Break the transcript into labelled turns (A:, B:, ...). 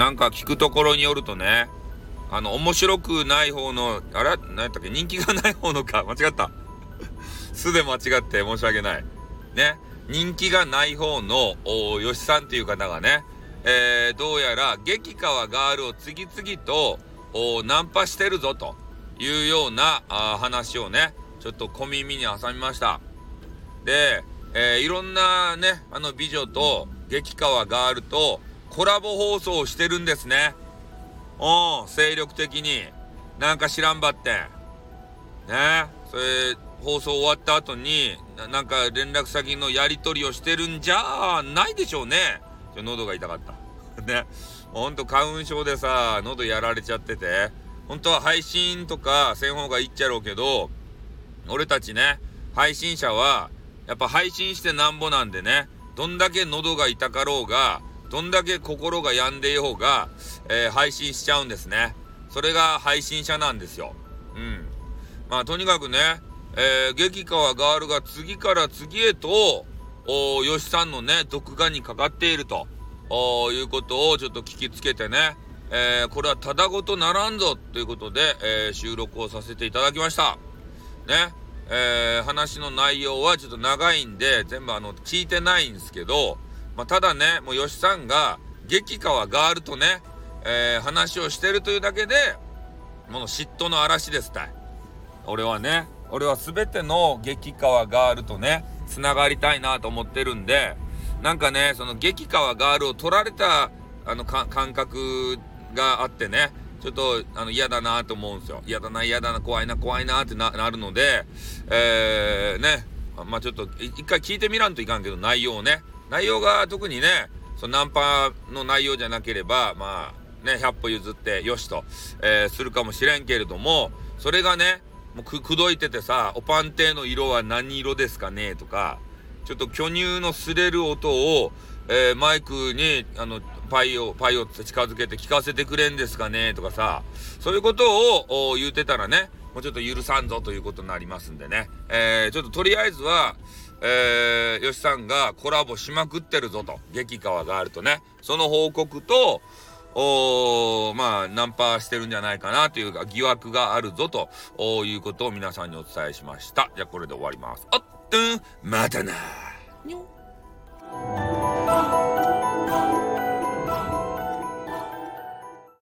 A: なんか聞くところによるとね、あの、面白くない方の、あれ？何やったっけ？人気がない方のか。間違った。すで間違って申し訳ない。ね？人気がない方の、お吉さんっていう方がね、えー、どうやら激川ガールを次々と、おナンパしてるぞというようなあ話をね、ちょっと小耳に挟みました。で、えー、いろんなね、あの美女と激川ガールとコラボ放送をしてるんですね。うん、精力的に。なんか知らんばって。ねそれ、放送終わった後にな、なんか連絡先のやり取りをしてるんじゃないでしょうね。ちょ、喉が痛かった。ね。ほんと花粉症でさ、喉やられちゃってて。本当は配信とかせん方がいいっちゃろうけど、俺たちね、配信者は、やっぱ配信してなんぼなんでね、どんだけ喉が痛かろうが、どんだけ心が病んでようが、えー、配信しちゃうんですね。それが配信者なんですよ。うん。まあ、とにかくね、えー、激川ガールが次から次へと、お吉さんのね、毒牙にかかっていると、いうことをちょっと聞きつけてね、えー、これはただごとならんぞということで、えー、収録をさせていただきました。ね。えー、話の内容はちょっと長いんで、全部あの、聞いてないんですけど、まあ、ただね、もう吉さんが、激川ガールとね、えー、話をしてるというだけで、もう嫉妬の嵐ですたい。俺はね、俺は全ての激川ガールとね、繋がりたいなと思ってるんで、なんかね、その激川ガールを取られた、あの、感覚があってね、ちょっと、あの、嫌だなと思うんですよ。嫌だな、嫌だな、怖いな、怖いなってなるので、えー、ね、まあちょっと、一回聞いてみらんといかんけど、内容をね。内容が特にね、そのナンパの内容じゃなければ、まあ、ね、100歩譲ってよしと、えー、するかもしれんけれども、それがね、もうく、くどいててさ、おパンテの色は何色ですかねとか、ちょっと巨乳の擦れる音を、えー、マイクに、あの、パイを、パイを近づけて聞かせてくれんですかねとかさ、そういうことを言うてたらね、もうちょっと許さんぞということになりますんでね。えー、ちょっととりあえずは、えー、吉さんがコラボしまくってるぞと、激川があるとね、その報告と、おまあ、ナンパしてるんじゃないかなというか、疑惑があるぞということを皆さんにお伝えしました。じゃあこれで終わります。あっとん、またな。にょ